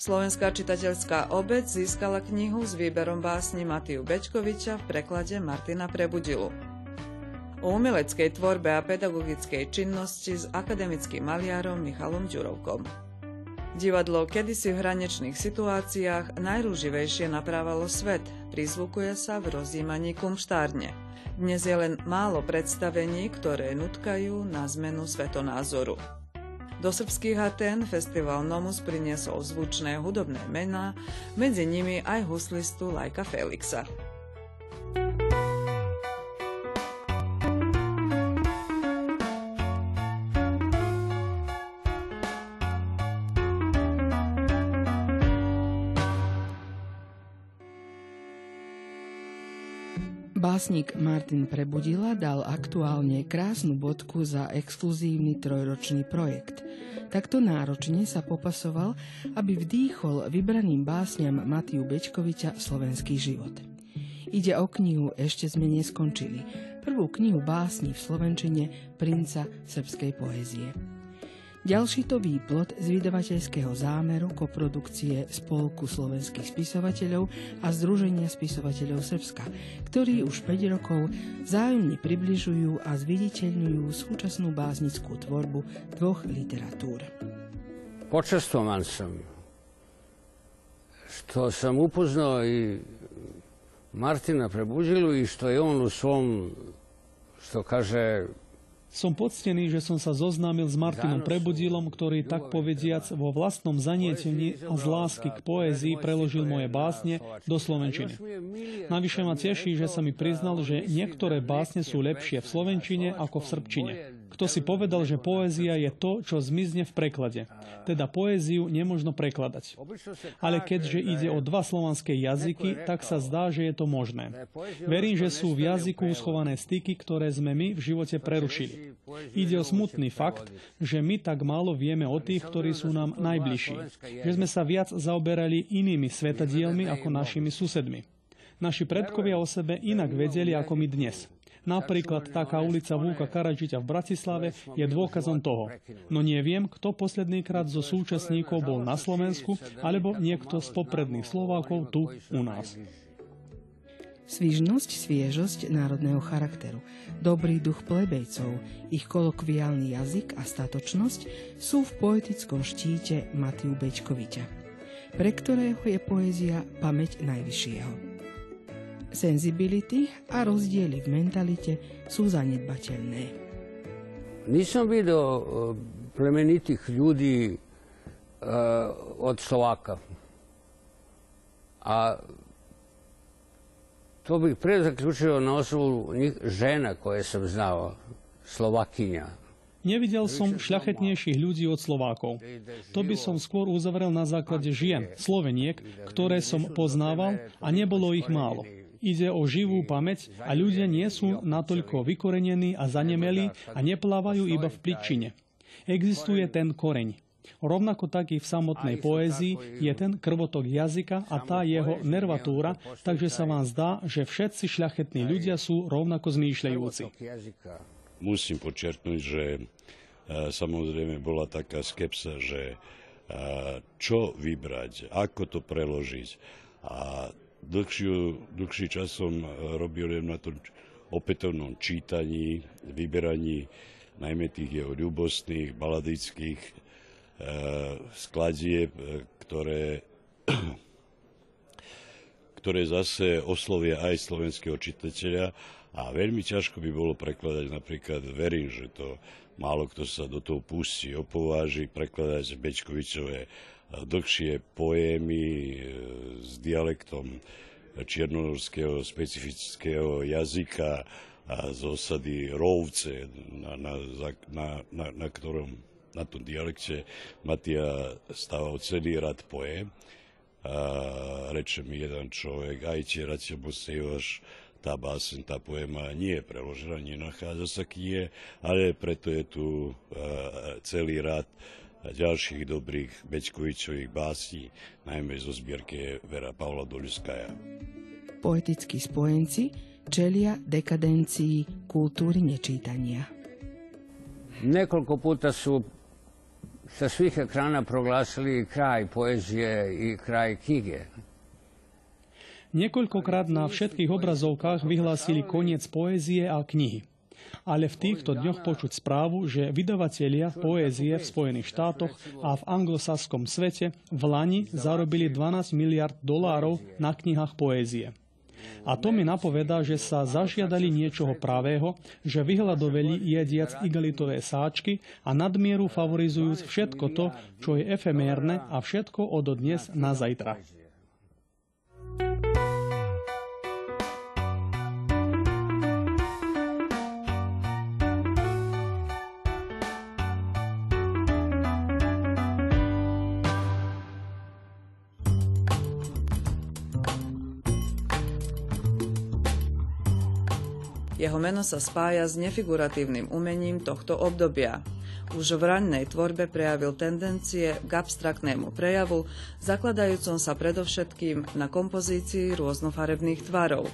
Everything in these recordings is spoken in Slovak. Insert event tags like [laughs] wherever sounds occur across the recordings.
Slovenská čitateľská obec získala knihu s výberom básni Matiu Bečkoviča v preklade Martina Prebudilu. O umeleckej tvorbe a pedagogickej činnosti s akademickým maliarom Michalom Ďurovkom. Divadlo kedysi v hraničných situáciách najrúživejšie naprávalo svet, prizvukuje sa v rozjímaní kumštárne. Dnes je len málo predstavení, ktoré nutkajú na zmenu svetonázoru. Do srbských Atén festival Nomus priniesol zvučné hudobné mená, medzi nimi aj huslistu Lajka Felixa. Básnik Martin Prebudila dal aktuálne krásnu bodku za exkluzívny trojročný projekt. Takto náročne sa popasoval, aby vdýchol vybraným básňam Matiu Bečkoviča slovenský život. Ide o knihu Ešte sme neskončili, prvú knihu básni v slovenčine princa srbskej poézie. Ďalší to výplod z vydavateľského zámeru koprodukcie Spolku slovenských spisovateľov a Združenia spisovateľov Srbska, ktorí už 5 rokov vzájomne približujú a zviditeľňujú súčasnú básnickú tvorbu dvoch literatúr. Počastovan sam što sam upoznao i Martina Prebuđilu i što je on u svom, što kaže, som poctený, že som sa zoznámil s Martinom Prebudilom, ktorý tak povediac vo vlastnom zanietení a z lásky k poézii preložil moje básne do slovenčiny. Navyše ma teší, že sa mi priznal, že niektoré básne sú lepšie v slovenčine ako v srbčine. Kto si povedal, že poézia je to, čo zmizne v preklade. Teda poéziu nemožno prekladať. Ale keďže ide o dva slovanské jazyky, tak sa zdá, že je to možné. Verím, že sú v jazyku schované styky, ktoré sme my v živote prerušili. Ide o smutný fakt, že my tak málo vieme o tých, ktorí sú nám najbližší. Že sme sa viac zaoberali inými svetadielmi ako našimi susedmi. Naši predkovia o sebe inak vedeli ako my dnes. Napríklad taká ulica Vúka Karadžiťa v Bratislave je dôkazom toho. No neviem, kto posledný krát zo súčasníkov bol na Slovensku, alebo niekto z popredných Slovákov tu u nás. Svižnosť, sviežosť národného charakteru, dobrý duch plebejcov, ich kolokviálny jazyk a statočnosť sú v poetickom štíte Matiu Bečkoviťa, pre ktorého je poézia pamäť najvyššieho. Senzibility a rozdiely v mentalite sú zanedbateľné. Nisam vidio e, plemenitih ljudi e, od Slovaka. A to bih pre zaključio na osnovu žena koje sam znao, Slovakinja. Nevidel som šľachetnejších ľudí od Slovákov. To by som skôr uzavrel na základe žien, Sloveniek, ktoré som poznával a nebolo ich málo. Ide o živú pamäť a ľudia nie sú natoľko vykorenení a zanemeli a neplávajú iba v pličine. Existuje ten koreň. Rovnako tak v samotnej poézii je ten krvotok jazyka a tá jeho nervatúra, takže sa vám zdá, že všetci šľachetní ľudia sú rovnako zmýšľajúci. Musím počerknúť, že e, samozrejme bola taká skepsa, že e, čo vybrať, ako to preložiť. A dlhšiu, dlhší čas som e, robil na tom opätovnom čítaní, vyberaní najmä tých jeho ľubostných, baladických e, skladieb, e, ktoré, [clears throat] ktoré zase oslovia aj slovenského čitateľa a veľmi ťažko by bolo prekladať napríklad, verím, že to málo kto sa do toho pustí, opováži prekladať Bečkovičové dlhšie poémy e, s dialektom čiernonorského specifického jazyka a z osady Rovce, na, na, na, na, na ktorom na tom dialekte Matia stával celý rad poém. A reče mi jeden človek, aj tie ratie musívaš, tá básen, tá poema nie je preložená, nenachádza sa knihe, ale preto je tu celý rad ďalších dobrých Bečkovičových básní, najmä zo zbierky Vera Pavla Doľuskaja. Poetickí spojenci čelia dekadencii kultúry nečítania. Nekoľko puta su sa svih ekrana proglasili kraj poezije i kraj knjige. Niekoľkokrát na všetkých obrazovkách vyhlásili koniec poézie a knihy. Ale v týchto dňoch počuť správu, že vydavatelia poézie v Spojených štátoch a v anglosaskom svete v Lani zarobili 12 miliard dolárov na knihách poézie. A to mi napovedá, že sa zažiadali niečoho pravého, že vyhľadoveli jediac igelitové sáčky a nadmieru favorizujúc všetko to, čo je efemérne a všetko od dnes na zajtra. Jeho meno sa spája s nefiguratívnym umením tohto obdobia. Už v rannej tvorbe prejavil tendencie k abstraktnému prejavu, zakladajúcom sa predovšetkým na kompozícii rôznofarebných tvarov.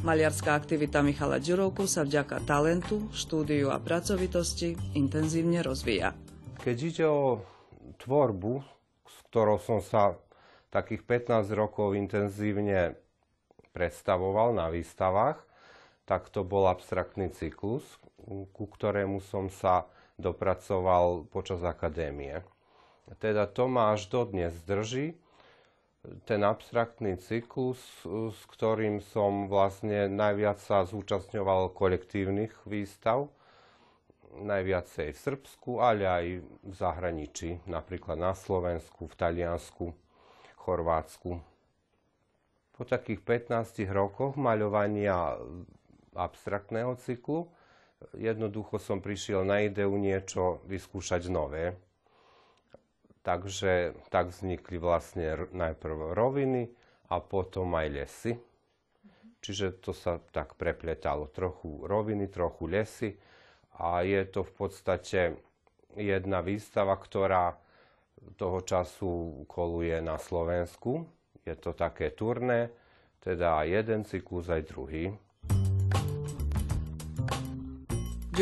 Maliarská aktivita Michala Ďurovku sa vďaka talentu, štúdiu a pracovitosti intenzívne rozvíja. Keď ide o tvorbu, s ktorou som sa takých 15 rokov intenzívne predstavoval na výstavách, tak to bol abstraktný cyklus, ku ktorému som sa dopracoval počas akadémie. Teda to ma až dodnes drží, ten abstraktný cyklus, s ktorým som vlastne najviac sa zúčastňoval kolektívnych výstav, najviacej v Srbsku, ale aj v zahraničí, napríklad na Slovensku, v Taliansku, Chorvátsku. Po takých 15 rokoch maľovania abstraktného cyklu. Jednoducho som prišiel na ideu niečo vyskúšať nové. Takže tak vznikli vlastne najprv roviny a potom aj lesy. Čiže to sa tak prepletalo. Trochu roviny, trochu lesy. A je to v podstate jedna výstava, ktorá toho času koluje na Slovensku. Je to také turné, teda jeden cyklus aj druhý.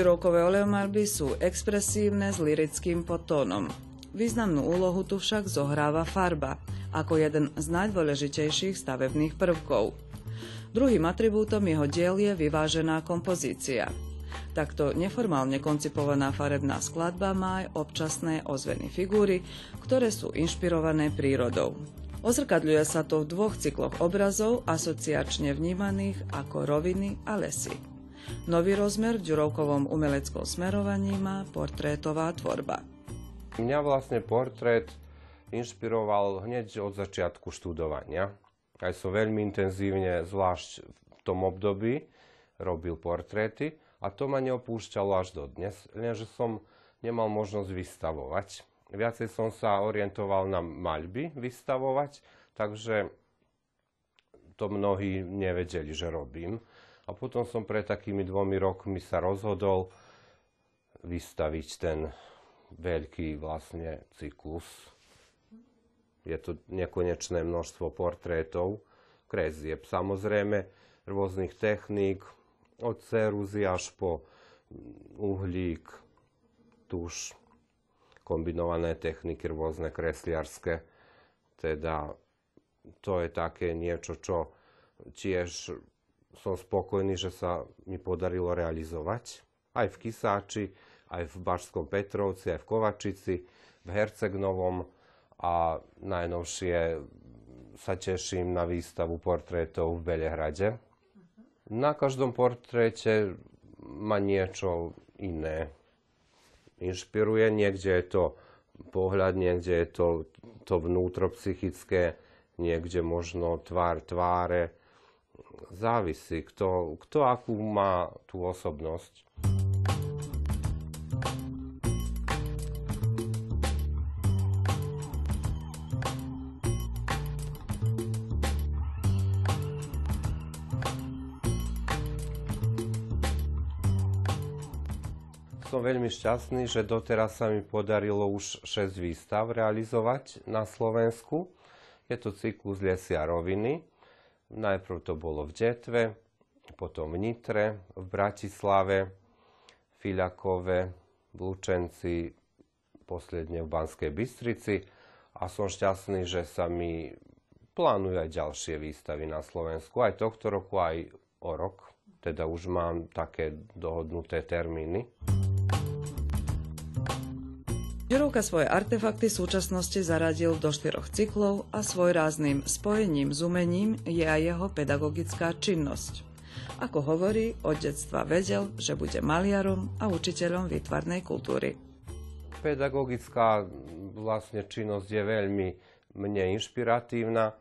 Ďurovkové oleomalby sú expresívne s lirickým potónom. Významnú úlohu tu však zohráva farba, ako jeden z najdôležitejších stavebných prvkov. Druhým atribútom jeho diel je vyvážená kompozícia. Takto neformálne koncipovaná farebná skladba má aj občasné ozveny figúry, ktoré sú inšpirované prírodou. Ozrkadľuje sa to v dvoch cykloch obrazov asociačne vnímaných ako roviny a lesy. Nový rozmer v Ďurovkovom umeleckom smerovaní má portrétová tvorba. Mňa vlastne portrét inšpiroval hneď od začiatku študovania. Aj som veľmi intenzívne, zvlášť v tom období, robil portréty a to ma neopúšťalo až do dnes, lenže som nemal možnosť vystavovať. Viacej som sa orientoval na maľby vystavovať, takže to mnohí nevedeli, že robím. A potom som pred takými dvomi rokmi sa rozhodol vystaviť ten veľký vlastne cyklus. Je to nekonečné množstvo portrétov, krezieb samozrejme, rôznych techník, od ceruzy až po uhlík, tuš, kombinované techniky rôzne kresliarské. Teda to je také niečo, čo tiež som spokojný, že sa mi podarilo realizovať. Aj v Kisáči, aj v Bažskom Petrovci, aj v Kovačici, v Hercegnovom a najnovšie sa teším na výstavu portrétov v Belehrade. Na každom portréte ma niečo iné inšpiruje. Niekde je to pohľad, niekde je to, to vnútropsychické, niekde možno tvár tváre, závisí, kto, kto akú má tú osobnosť. Som veľmi šťastný, že doteraz sa mi podarilo už 6 výstav realizovať na Slovensku. Je to cyklus Lesy a roviny, Najprv to bolo v Detve, potom v Nitre, v Bratislave, Fiľakove, v Lučenci, posledne v Banskej Bystrici a som šťastný, že sa mi plánujú aj ďalšie výstavy na Slovensku, aj tohto roku, aj o rok. Teda už mám také dohodnuté termíny. Žirovka svoje artefakty súčasnosti zaradil do štyroch cyklov a svoj rázným spojením s umením je aj jeho pedagogická činnosť. Ako hovorí, od detstva vedel, že bude maliarom a učiteľom výtvarnej kultúry. Pedagogická vlastne činnosť je veľmi mne inšpiratívna,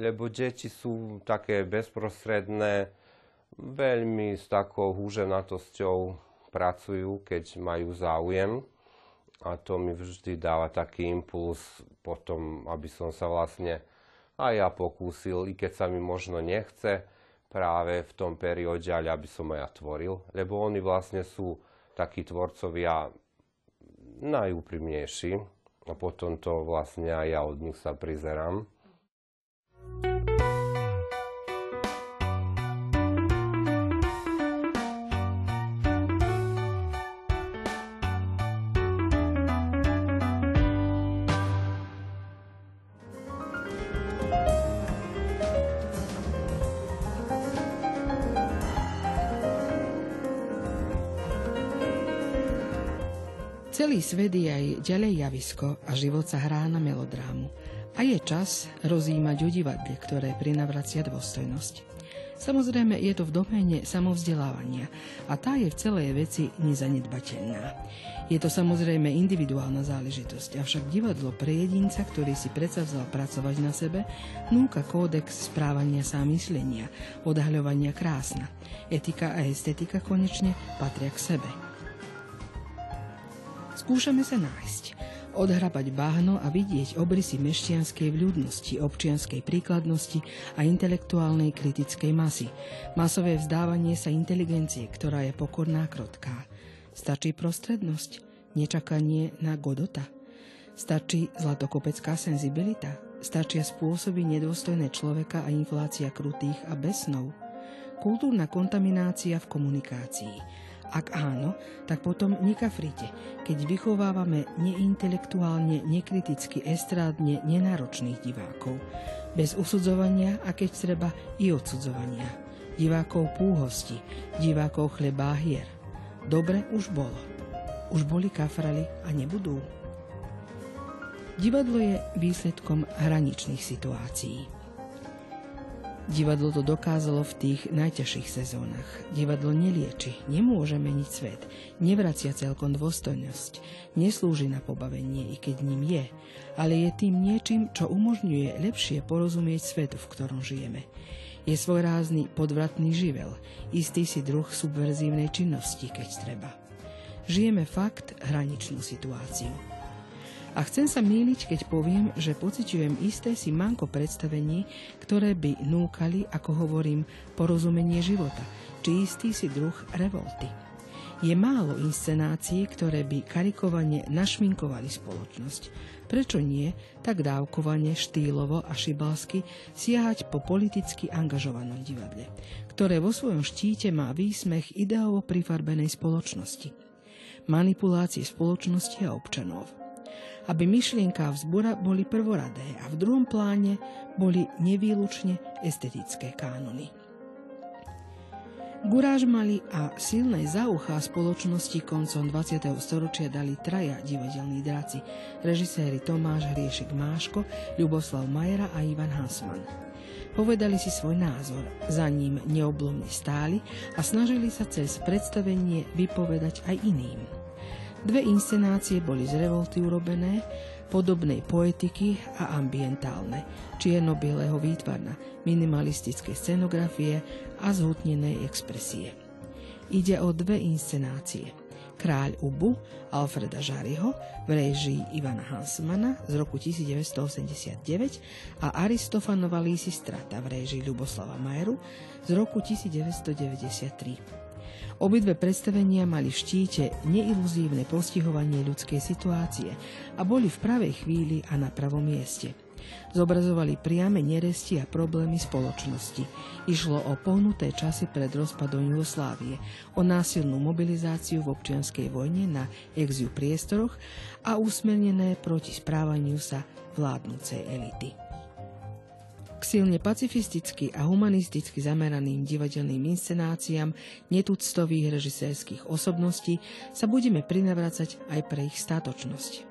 lebo deti sú také bezprostredné, veľmi s takou húženatosťou pracujú, keď majú záujem. A to mi vždy dáva taký impuls potom, aby som sa vlastne aj ja pokúsil, i keď sa mi možno nechce, práve v tom perióde, ale aby som aj ja tvoril. Lebo oni vlastne sú takí tvorcovia najúprimnejší a potom to vlastne aj ja od nich sa prizerám. Celý svet je aj ďalej javisko a život sa hrá na melodrámu. A je čas rozímať o divadle, ktoré prinavracia dôstojnosť. Samozrejme, je to v doméne samovzdelávania a tá je v celej veci nezanedbateľná. Je to samozrejme individuálna záležitosť, avšak divadlo pre jedinca, ktorý si predsa pracovať na sebe, núka kódex správania sa myslenia, odhaľovania krásna. Etika a estetika konečne patria k sebe. Skúšame sa nájsť, odhrabať bahno a vidieť obrysy mešťanskej vľudnosti, občianskej príkladnosti a intelektuálnej kritickej masy. Masové vzdávanie sa inteligencie, ktorá je pokorná krotká. Stačí prostrednosť, nečakanie na godota. Stačí zlatokopecká senzibilita. Stačia spôsoby nedôstojné človeka a inflácia krutých a besnov. Kultúrna kontaminácia v komunikácii ak áno, tak potom nekafrite, keď vychovávame neintelektuálne, nekriticky, estrádne, nenáročných divákov. Bez usudzovania a keď treba i odsudzovania. Divákov púhosti, divákov chlebá hier. Dobre už bolo. Už boli kafrali a nebudú. Divadlo je výsledkom hraničných situácií. Divadlo to dokázalo v tých najťažších sezónach. Divadlo nelieči, nemôže meniť svet, nevracia celkom dôstojnosť, neslúži na pobavenie, i keď ním je, ale je tým niečím, čo umožňuje lepšie porozumieť svetu, v ktorom žijeme. Je svojrázny podvratný živel, istý si druh subverzívnej činnosti, keď treba. Žijeme fakt hraničnú situáciu. A chcem sa míliť, keď poviem, že pociťujem isté si manko predstavení, ktoré by núkali, ako hovorím, porozumenie života, či istý si druh revolty. Je málo inscenácií, ktoré by karikovane našminkovali spoločnosť. Prečo nie tak dávkovane, štýlovo a šibalsky siahať po politicky angažovanom divadle, ktoré vo svojom štíte má výsmech ideovo prifarbenej spoločnosti. Manipulácie spoločnosti a občanov – aby myšlienka a vzbora boli prvoradé a v druhom pláne boli nevýlučne estetické kánony. Guráž mali a silné zauchá spoločnosti koncom 20. storočia dali traja divadelní dráci, režiséri Tomáš Hriešek Máško, Ľuboslav Majera a Ivan Hansman. Povedali si svoj názor, za ním neoblomne stáli a snažili sa cez predstavenie vypovedať aj iným. Dve inscenácie boli z revolty urobené, podobnej poetiky a ambientálne, čierno-bieleho výtvarna, minimalistické scenografie a zhutnenej expresie. Ide o dve inscenácie. Kráľ Ubu Alfreda Žariho v réžii Ivana Hansmana z roku 1989 a Aristofanova Strata v réžii Ľuboslava Majeru z roku 1993. Obidve predstavenia mali v štíte neiluzívne postihovanie ľudskej situácie a boli v pravej chvíli a na pravom mieste. zobrazovali priame neresti a problémy spoločnosti. Išlo o pohnuté časy pred rozpadom Jugoslávie, o násilnú mobilizáciu v občianskej vojne na exil priestoroch a usmernené proti správaniu sa vládnúcej elity. K silne pacifisticky a humanisticky zameraným divadelným inscenáciám netuctových režisérskych osobností sa budeme prinavracať aj pre ich statočnosť.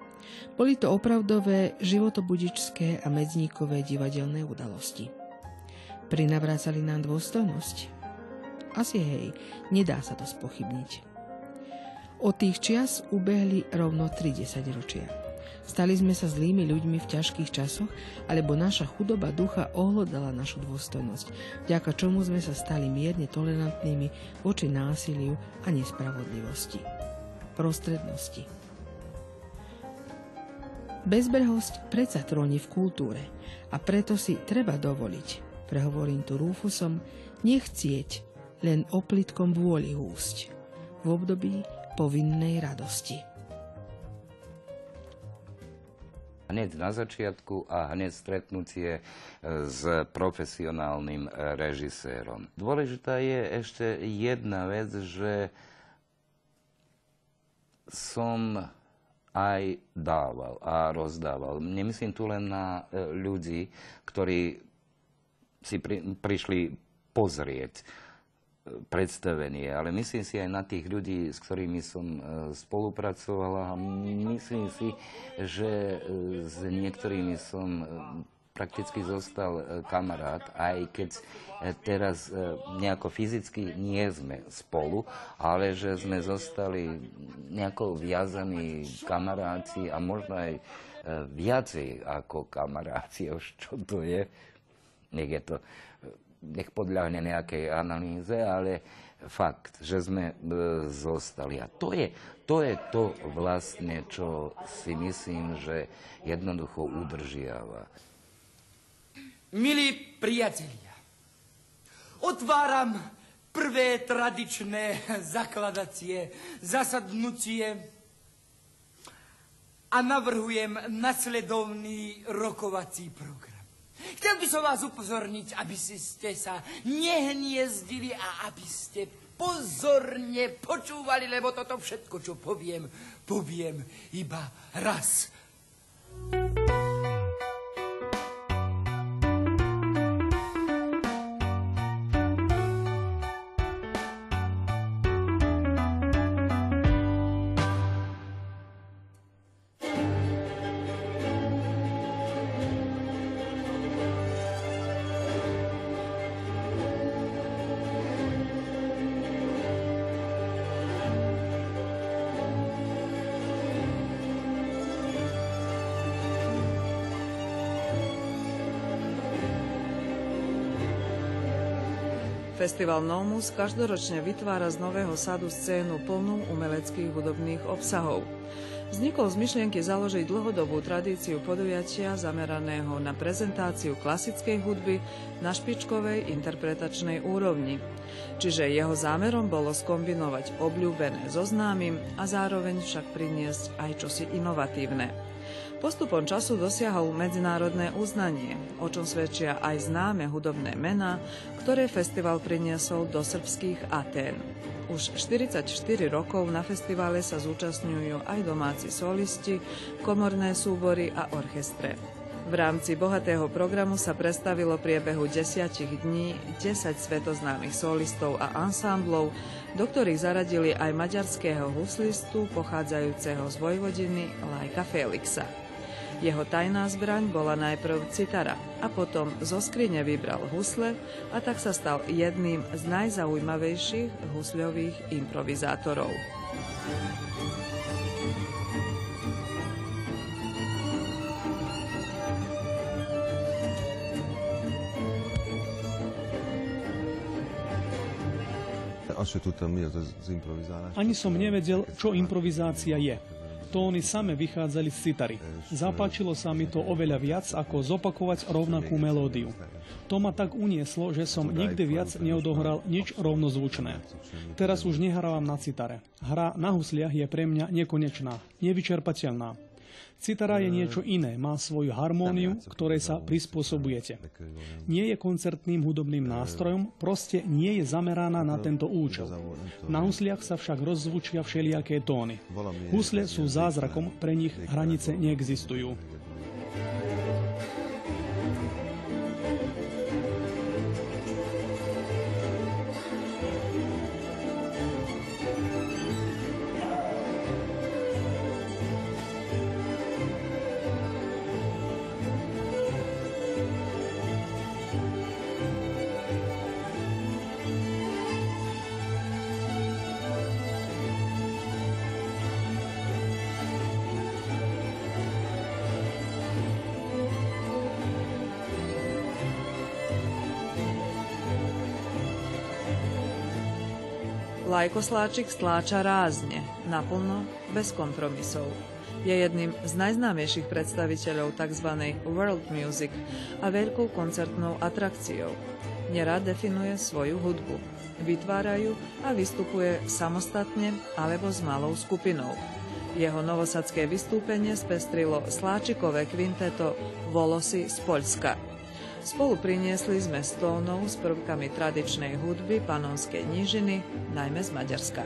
Boli to opravdové životobudičské a medzníkové divadelné udalosti. Prinavrácali nám dôstojnosť? Asi hej, nedá sa to spochybniť. Od tých čias ubehli rovno 30 ročia. Stali sme sa zlými ľuďmi v ťažkých časoch, alebo naša chudoba ducha ohlodala našu dôstojnosť, vďaka čomu sme sa stali mierne tolerantnými voči násiliu a nespravodlivosti. Prostrednosti. Bezbrehosť predsa tróni v kultúre a preto si treba dovoliť, prehovorím tu Rúfusom, nechcieť len oplitkom vôli húsť v období povinnej radosti. Hneď na začiatku a hneď stretnutie e, s profesionálnym e, režisérom. Dôležitá je ešte jedna vec, že som aj dával a rozdával. Nemyslím tu len na e, ľudí, ktorí si pri, prišli pozrieť predstavenie, ale myslím si aj na tých ľudí, s ktorými som e, spolupracovala a myslím si, že e, s niektorými som e, prakticky zostal kamarát, aj keď teraz nejako fyzicky nie sme spolu, ale že sme zostali nejako viazaní kamaráci a možno aj viacej ako kamaráci, [laughs] už čo to je. Nech je to nech podľahne nejakej analýze, ale fakt, že sme e, zostali. A to je, to je to vlastne, čo si myslím, že jednoducho udržiava. Milí priatelia, otváram prvé tradičné zakladacie zasadnutie a navrhujem nasledovný rokovací program. Chcel by som vás upozorniť, aby si ste sa nehniezdili a aby ste pozorne počúvali, lebo toto všetko, čo poviem, poviem iba raz. Festival Nomus každoročne vytvára z nového sadu scénu plnú umeleckých hudobných obsahov. Vznikol z myšlienky založiť dlhodobú tradíciu podujatia zameraného na prezentáciu klasickej hudby na špičkovej interpretačnej úrovni. Čiže jeho zámerom bolo skombinovať obľúbené so známym a zároveň však priniesť aj čosi inovatívne. Postupom času dosiahol medzinárodné uznanie, o čom svedčia aj známe hudobné mená, ktoré festival priniesol do srbských Atén. Už 44 rokov na festivale sa zúčastňujú aj domáci solisti, komorné súbory a orchestre. V rámci bohatého programu sa predstavilo priebehu desiatich dní 10 svetoznámych solistov a ansámblov, do ktorých zaradili aj maďarského huslistu pochádzajúceho z Vojvodiny Lajka Felixa. Jeho tajná zbraň bola najprv citara a potom zo skrine vybral husle a tak sa stal jedným z najzaujímavejších husľových improvizátorov. Ani som nevedel, čo improvizácia je tóny same vychádzali z citary. Zapáčilo sa mi to oveľa viac, ako zopakovať rovnakú melódiu. To ma tak unieslo, že som nikdy viac neodohral nič rovnozvučné. Teraz už nehrávam na citare. Hra na husliach je pre mňa nekonečná, nevyčerpateľná. Citara je niečo iné, má svoju harmóniu, ktorej sa prispôsobujete. Nie je koncertným hudobným nástrojom, proste nie je zameraná na tento účel. Na husliach sa však rozzvučia všelijaké tóny. Husle sú zázrakom, pre nich hranice neexistujú. Lajkosláčik stláča rázne, naplno, bez kompromisov. Je jedným z najznámejších predstaviteľov tzv. world music a veľkou koncertnou atrakciou. Nerad definuje svoju hudbu. Vytvárajú a vystupuje samostatne alebo s malou skupinou. Jeho novosadské vystúpenie spestrilo sláčikové kvinteto Volosy z Poľska – Spolu priniesli sme stónov s prvkami tradičnej hudby panonskej nížiny, najmä z Maďarska.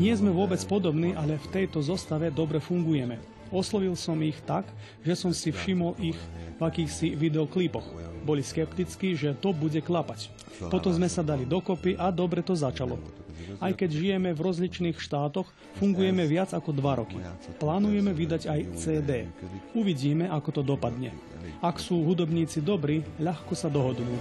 Nie sme vôbec podobní, ale v tejto zostave dobre fungujeme. Oslovil som ich tak, že som si všimol ich v akýchsi videoklipoch. Boli skeptickí, že to bude klapať. Potom sme sa dali dokopy a dobre to začalo. Aj keď žijeme v rozličných štátoch, fungujeme viac ako dva roky. Plánujeme vydať aj CD. Uvidíme, ako to dopadne. Ak sú hudobníci dobrí, ľahko sa dohodnú.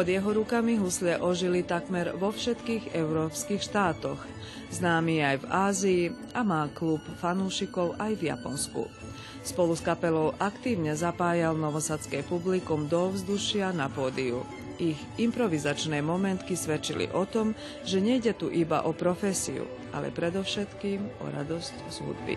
Pod jeho rukami husle ožili takmer vo všetkých európskych štátoch. Známy aj v Ázii a má klub fanúšikov aj v Japonsku. Spolu s kapelou aktívne zapájal novosadské publikum do vzdušia na pódiu. Ich improvizačné momentky svedčili o tom, že nejde tu iba o profesiu, ale predovšetkým o radosť z hudby.